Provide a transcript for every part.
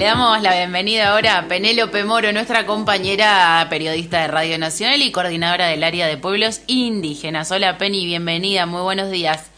Le damos la bienvenida ahora a Penélope Moro, nuestra compañera periodista de Radio Nacional y coordinadora del área de pueblos indígenas. Hola Penny, bienvenida, muy buenos días.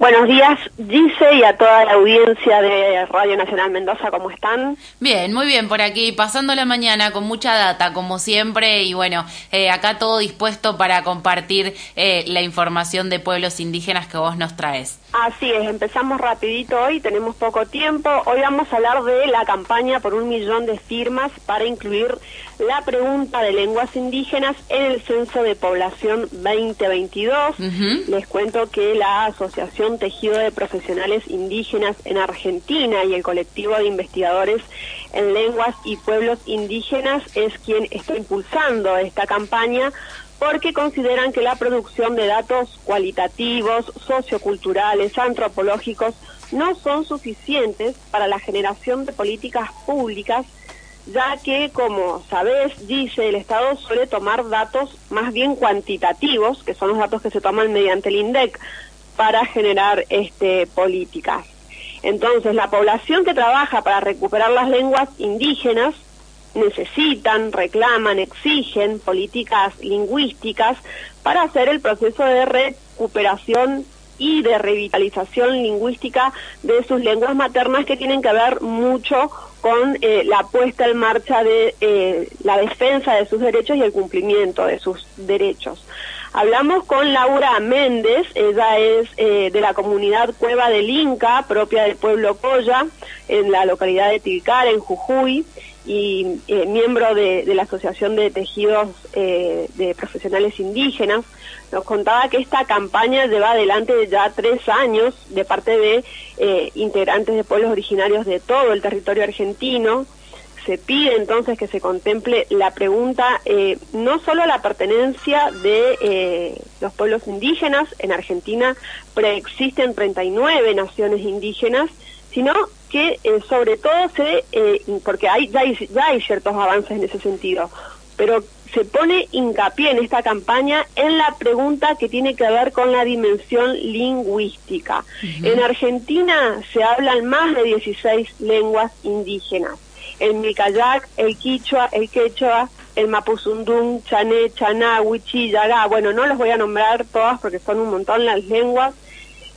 Buenos días, Gise, y a toda la audiencia de Radio Nacional Mendoza, ¿cómo están? Bien, muy bien por aquí, pasando la mañana con mucha data, como siempre, y bueno, eh, acá todo dispuesto para compartir eh, la información de pueblos indígenas que vos nos traes. Así es, empezamos rapidito hoy, tenemos poco tiempo. Hoy vamos a hablar de la campaña por un millón de firmas para incluir la pregunta de lenguas indígenas en el Censo de Población 2022. Les cuento que la Asociación Tejido de Profesionales Indígenas en Argentina y el colectivo de investigadores en lenguas y pueblos indígenas es quien está impulsando esta campaña porque consideran que la producción de datos cualitativos, socioculturales, antropológicos no son suficientes para la generación de políticas públicas, ya que, como sabés, dice, el Estado suele tomar datos más bien cuantitativos, que son los datos que se toman mediante el INDEC, para generar este, políticas. Entonces, la población que trabaja para recuperar las lenguas indígenas necesitan, reclaman, exigen políticas lingüísticas para hacer el proceso de recuperación y de revitalización lingüística de sus lenguas maternas que tienen que ver mucho con eh, la puesta en marcha de eh, la defensa de sus derechos y el cumplimiento de sus derechos. Hablamos con Laura Méndez, ella es eh, de la comunidad Cueva del Inca, propia del pueblo Coya, en la localidad de Tilcar, en Jujuy, y eh, miembro de, la Asociación de Tejidos eh, de Profesionales Indígenas, nos contaba que esta campaña lleva adelante ya tres años de parte de integrantes de pueblos originarios de todo el territorio argentino, se pide entonces que se contemple la pregunta, eh, no solo la pertenencia de eh, los pueblos indígenas, en Argentina preexisten 39 naciones indígenas, sino que eh, sobre todo se, porque hay ya, hay ya hay ciertos avances en ese sentido, pero se pone hincapié en esta campaña en la pregunta que tiene que ver con la dimensión lingüística. En Argentina se hablan más de 16 lenguas indígenas el Micayac, el Quichua, el Quechua, el Mapuzundún, Chané, Chaná, Huichi, Yagá. Bueno, no los voy a nombrar todas porque son un montón las lenguas.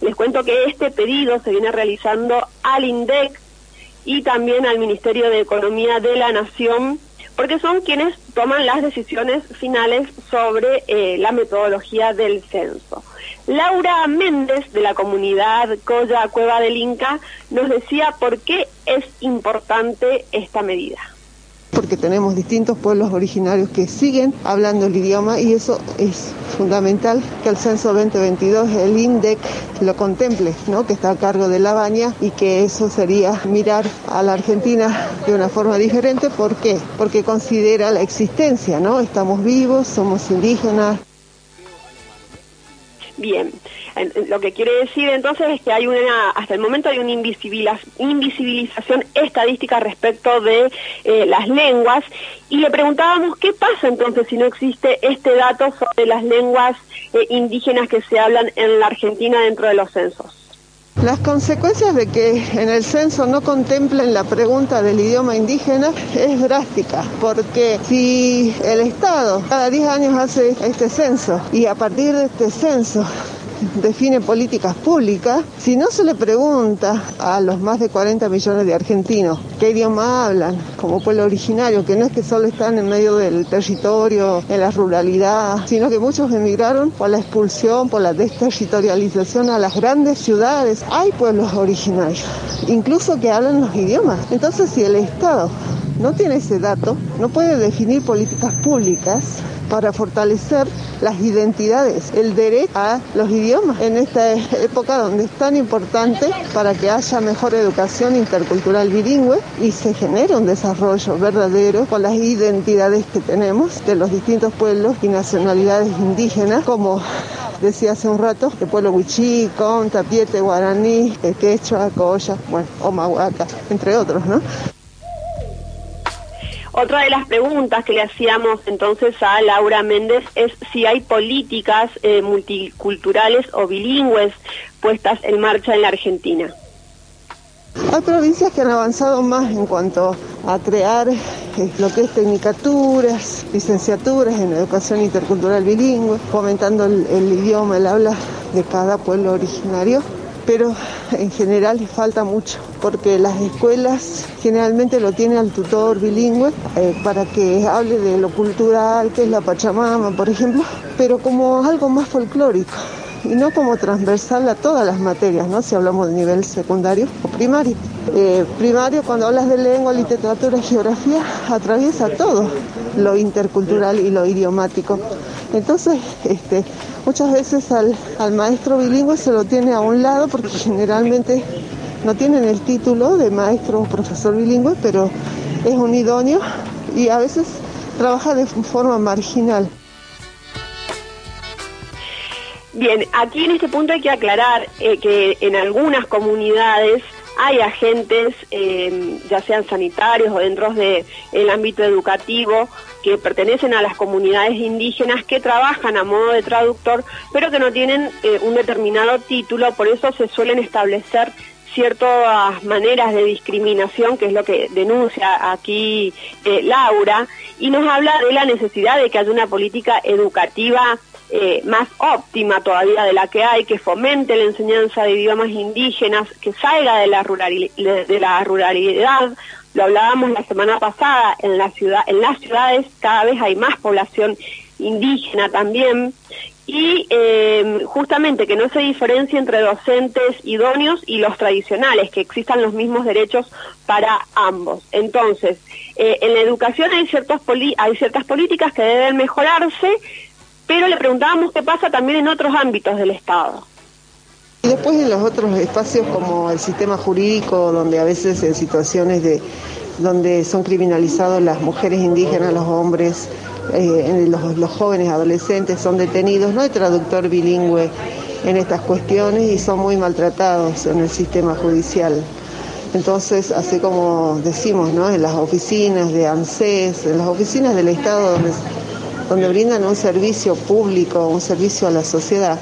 Les cuento que este pedido se viene realizando al INDEC y también al Ministerio de Economía de la Nación, porque son quienes toman las decisiones finales sobre eh, la metodología del censo. Laura Méndez, de la comunidad Coya Cueva del Inca, nos decía por qué es importante esta medida porque tenemos distintos pueblos originarios que siguen hablando el idioma y eso es fundamental que el censo 2022, el INDEC, lo contemple, ¿no? que está a cargo de la baña y que eso sería mirar a la Argentina de una forma diferente. ¿Por qué? Porque considera la existencia, ¿no? Estamos vivos, somos indígenas. Bien, lo que quiere decir entonces es que hay hasta el momento hay una invisibilización estadística respecto de eh, las lenguas y le preguntábamos qué pasa entonces si no existe este dato sobre las lenguas eh, indígenas que se hablan en la Argentina dentro de los censos. Las consecuencias de que en el censo no contemplen la pregunta del idioma indígena es drástica, porque si el Estado cada 10 años hace este censo y a partir de este censo define políticas públicas, si no se le pregunta a los más de 40 millones de argentinos qué idioma hablan como pueblo originario, que no es que solo están en medio del territorio, en la ruralidad, sino que muchos emigraron por la expulsión, por la desterritorialización a las grandes ciudades. Hay pueblos originarios, incluso que hablan los idiomas. Entonces, si el Estado no tiene ese dato, no puede definir políticas públicas para fortalecer las identidades, el derecho a los idiomas en esta época donde es tan importante para que haya mejor educación intercultural bilingüe y se genere un desarrollo verdadero con las identidades que tenemos de los distintos pueblos y nacionalidades indígenas, como decía hace un rato, el pueblo Huichí, Conta, Piete, Guaraní, Quechua, Coya, bueno, Omahuaca, entre otros, ¿no? Otra de las preguntas que le hacíamos entonces a Laura Méndez es si hay políticas eh, multiculturales o bilingües puestas en marcha en la Argentina. Hay provincias que han avanzado más en cuanto a crear eh, lo que es tecnicaturas, licenciaturas en educación intercultural bilingüe, fomentando el, el idioma, el habla de cada pueblo originario pero en general falta mucho, porque las escuelas generalmente lo tienen al tutor bilingüe eh, para que hable de lo cultural, que es la Pachamama, por ejemplo, pero como algo más folclórico y no como transversal a todas las materias, ¿no? si hablamos de nivel secundario o primario. Eh, primario, cuando hablas de lengua, literatura, geografía, atraviesa todo lo intercultural y lo idiomático. Entonces, este, muchas veces al, maestro bilingüe se lo tiene a un lado porque generalmente no tienen el título de maestro o profesor bilingüe, pero es un idóneo y a veces trabaja de forma marginal. Bien, aquí en este punto hay que aclarar eh, que en algunas comunidades hay agentes, eh, ya sean sanitarios o dentro del ámbito educativo, que pertenecen a las comunidades indígenas que trabajan a modo de traductor, pero que no tienen eh, un determinado título, por eso se suelen establecer ciertas maneras de discriminación, que es lo que denuncia aquí eh, Laura, y nos habla de la necesidad de que haya una política educativa eh, más óptima todavía de la que hay, que fomente la enseñanza de idiomas indígenas, que salga de la, ruralidad, lo hablábamos la semana pasada, en, las ciudades cada vez hay más población indígena también, y eh, justamente que no se diferencie entre docentes idóneos y los tradicionales, que existan los mismos derechos para ambos. Entonces, eh, en la educación hay, hay ciertas políticas que deben mejorarse, pero le preguntábamos qué pasa también en otros ámbitos del Estado. Y después en los otros espacios como el sistema jurídico, donde a veces en situaciones de donde son criminalizados las mujeres indígenas, los hombres, eh, los, jóvenes adolescentes son detenidos, no hay traductor bilingüe en estas cuestiones y son muy maltratados en el sistema judicial. Entonces, así como decimos, ¿no? en las oficinas de ANSES, en las oficinas del Estado donde, donde brindan un servicio público, un servicio a la sociedad,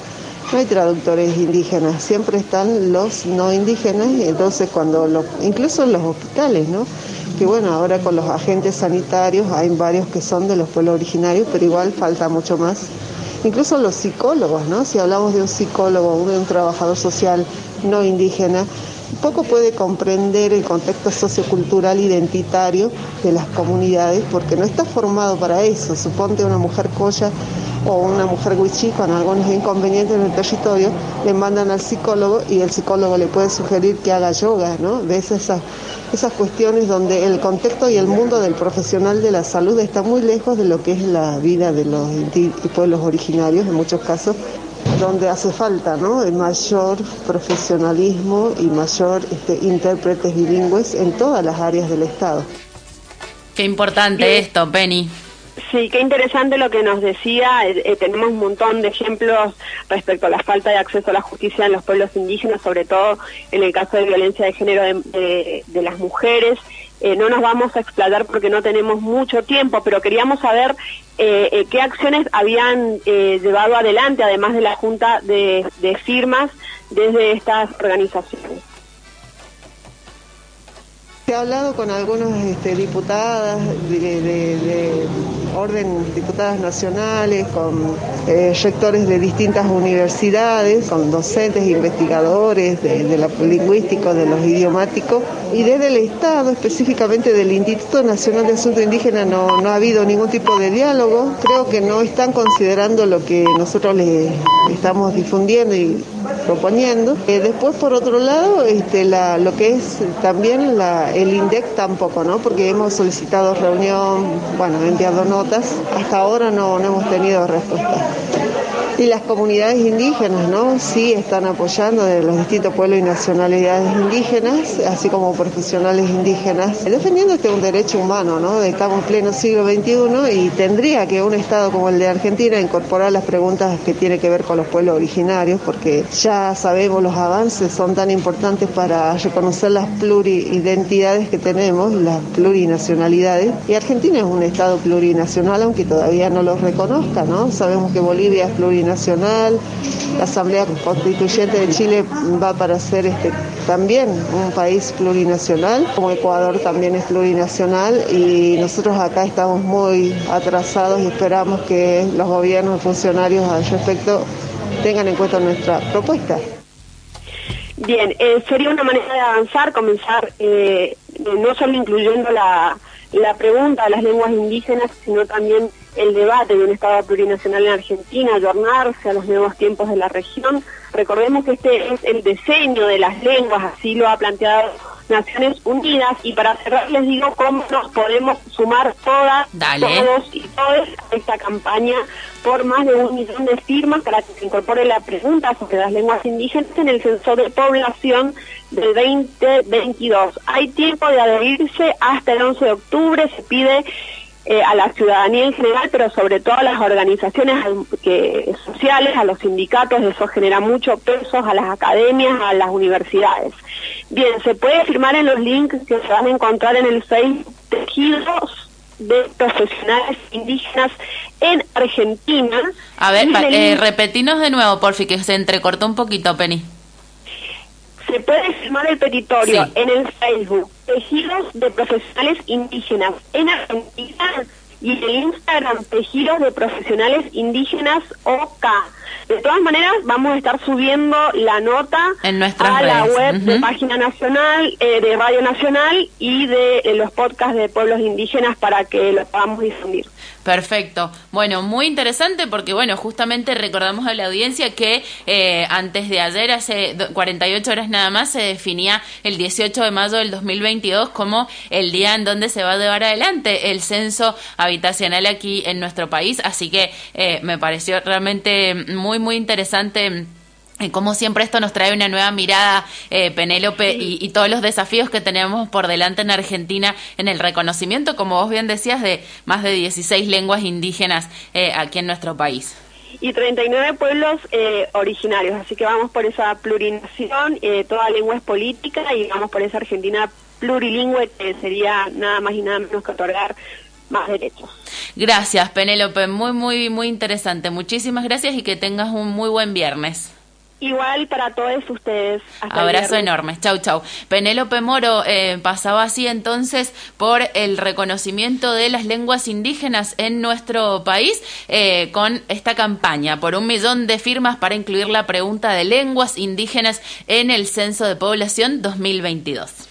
no hay traductores indígenas, siempre están los no indígenas, y entonces cuando, lo, incluso en los hospitales, ¿no? Que bueno, ahora con los agentes sanitarios hay varios que son de los pueblos originarios, pero igual falta mucho más. Incluso los psicólogos, ¿no? Si hablamos de un psicólogo, de un trabajador social no indígena, poco puede comprender el contexto sociocultural identitario de las comunidades porque no está formado para eso. Suponte una mujer coya o una mujer wichí con algunos inconvenientes en el territorio, le mandan al psicólogo y el psicólogo le puede sugerir que haga yoga, ¿no? Ves esas, esas cuestiones donde el contexto y el mundo del profesional de la salud está muy lejos de lo que es la vida de los pueblos originarios en muchos casos donde hace falta ¿no? mayor profesionalismo y mayor este, intérpretes bilingües en todas las áreas del Estado. Qué importante esto, Penny. Sí, qué interesante lo que nos decía. Eh, eh, tenemos un montón de ejemplos respecto a la falta de acceso a la justicia en los pueblos indígenas, sobre todo en el caso de violencia de género de, las mujeres. Eh, no nos vamos a explayar porque no tenemos mucho tiempo, pero queríamos saber qué acciones habían llevado adelante, además de la Junta de Firmas, desde estas organizaciones. He hablado con algunos este, diputadas de, orden, diputadas nacionales, con eh, rectores de distintas universidades, con docentes, investigadores de, de lo lingüístico, de los idiomáticos, y desde el Estado, específicamente del Instituto Nacional de Asuntos Indígenas, no, no ha habido ningún tipo de diálogo. Creo que no están considerando lo que nosotros les estamos difundiendo y proponiendo. Eh, después, por otro lado, este, la, lo que es también la, el INDEC tampoco, ¿no? Porque hemos solicitado reunión, bueno, enviado hasta ahora no, no hemos tenido respuesta. Y las comunidades indígenas, ¿no? Sí están apoyando de los distintos pueblos y nacionalidades indígenas, así como profesionales indígenas, defendiendo este un derecho humano, ¿no? Estamos en pleno siglo XXI y tendría que un Estado como el de Argentina incorporar las preguntas que tienen que ver con los pueblos originarios, porque ya sabemos los avances son tan importantes para reconocer las pluridentidades que tenemos, las plurinacionalidades. Y Argentina es un Estado plurinacional, aunque todavía no lo reconozca, ¿no? Sabemos que Bolivia es plurinacional nacional. La Asamblea Constituyente de Chile va para ser este, también un país plurinacional, como Ecuador también es plurinacional y nosotros acá estamos muy atrasados y esperamos que los gobiernos funcionarios al respecto tengan en cuenta nuestra propuesta. Bien, eh, sería una manera de avanzar, comenzar eh, no solo incluyendo la, la pregunta de las lenguas indígenas, sino también el debate de un Estado plurinacional en Argentina, ayornarse a los nuevos tiempos de la región. Recordemos que este es el diseño de las lenguas, así lo ha planteado Naciones Unidas, y para cerrar les digo cómo nos podemos sumar todas, todos y todas a esta campaña por más de un millón de firmas para que se incorpore la pregunta sobre las lenguas indígenas en el censo de población del 2022. Hay tiempo de adherirse hasta el 11 de octubre, se pide eh, a la ciudadanía en general, pero sobre todo a las organizaciones que, sociales, a los sindicatos, eso genera mucho peso, a las academias, a las universidades. Bien, se puede firmar en los links que se van a encontrar en el Facebook Tejidos de Profesionales Indígenas en Argentina. A ver, eh, repetinos de nuevo, por fin, que se entrecortó un poquito, Penny. Se puede firmar el petitorio en el Facebook Tejidos de Profesionales Indígenas en Argentina y en el Instagram Tejidos de Profesionales Indígenas OK. De todas maneras, vamos a estar subiendo la nota en a la web de Página Nacional, eh, de Radio Nacional y de los podcasts de pueblos indígenas para que lo podamos difundir. Perfecto. Bueno, muy interesante porque, bueno, justamente recordamos a la audiencia que eh, antes de ayer, hace 48 horas nada más, se definía el 18 de mayo del 2022 como el día en donde se va a llevar adelante el censo habitacional aquí en nuestro país. Así que eh, me pareció realmente muy, muy interesante como siempre esto nos trae una nueva mirada, eh, Penélope, y, todos los desafíos que tenemos por delante en Argentina en el reconocimiento, como vos bien decías, de más de 16 lenguas indígenas eh, aquí en nuestro país. Y 39 pueblos eh, originarios, así que vamos por esa plurinación, toda lengua es política y vamos por esa Argentina plurilingüe que sería nada más y nada menos que otorgar más derechos. Gracias, Penélope, muy, muy, muy interesante. Muchísimas gracias y que tengas un muy buen viernes. Igual para todos ustedes. Abrazo enorme. Chau, chau. Penélope Moro eh, pasaba así entonces por el reconocimiento de las lenguas indígenas en nuestro país eh, con esta campaña por un millón de firmas para incluir la pregunta de lenguas indígenas en el Censo de Población 2022.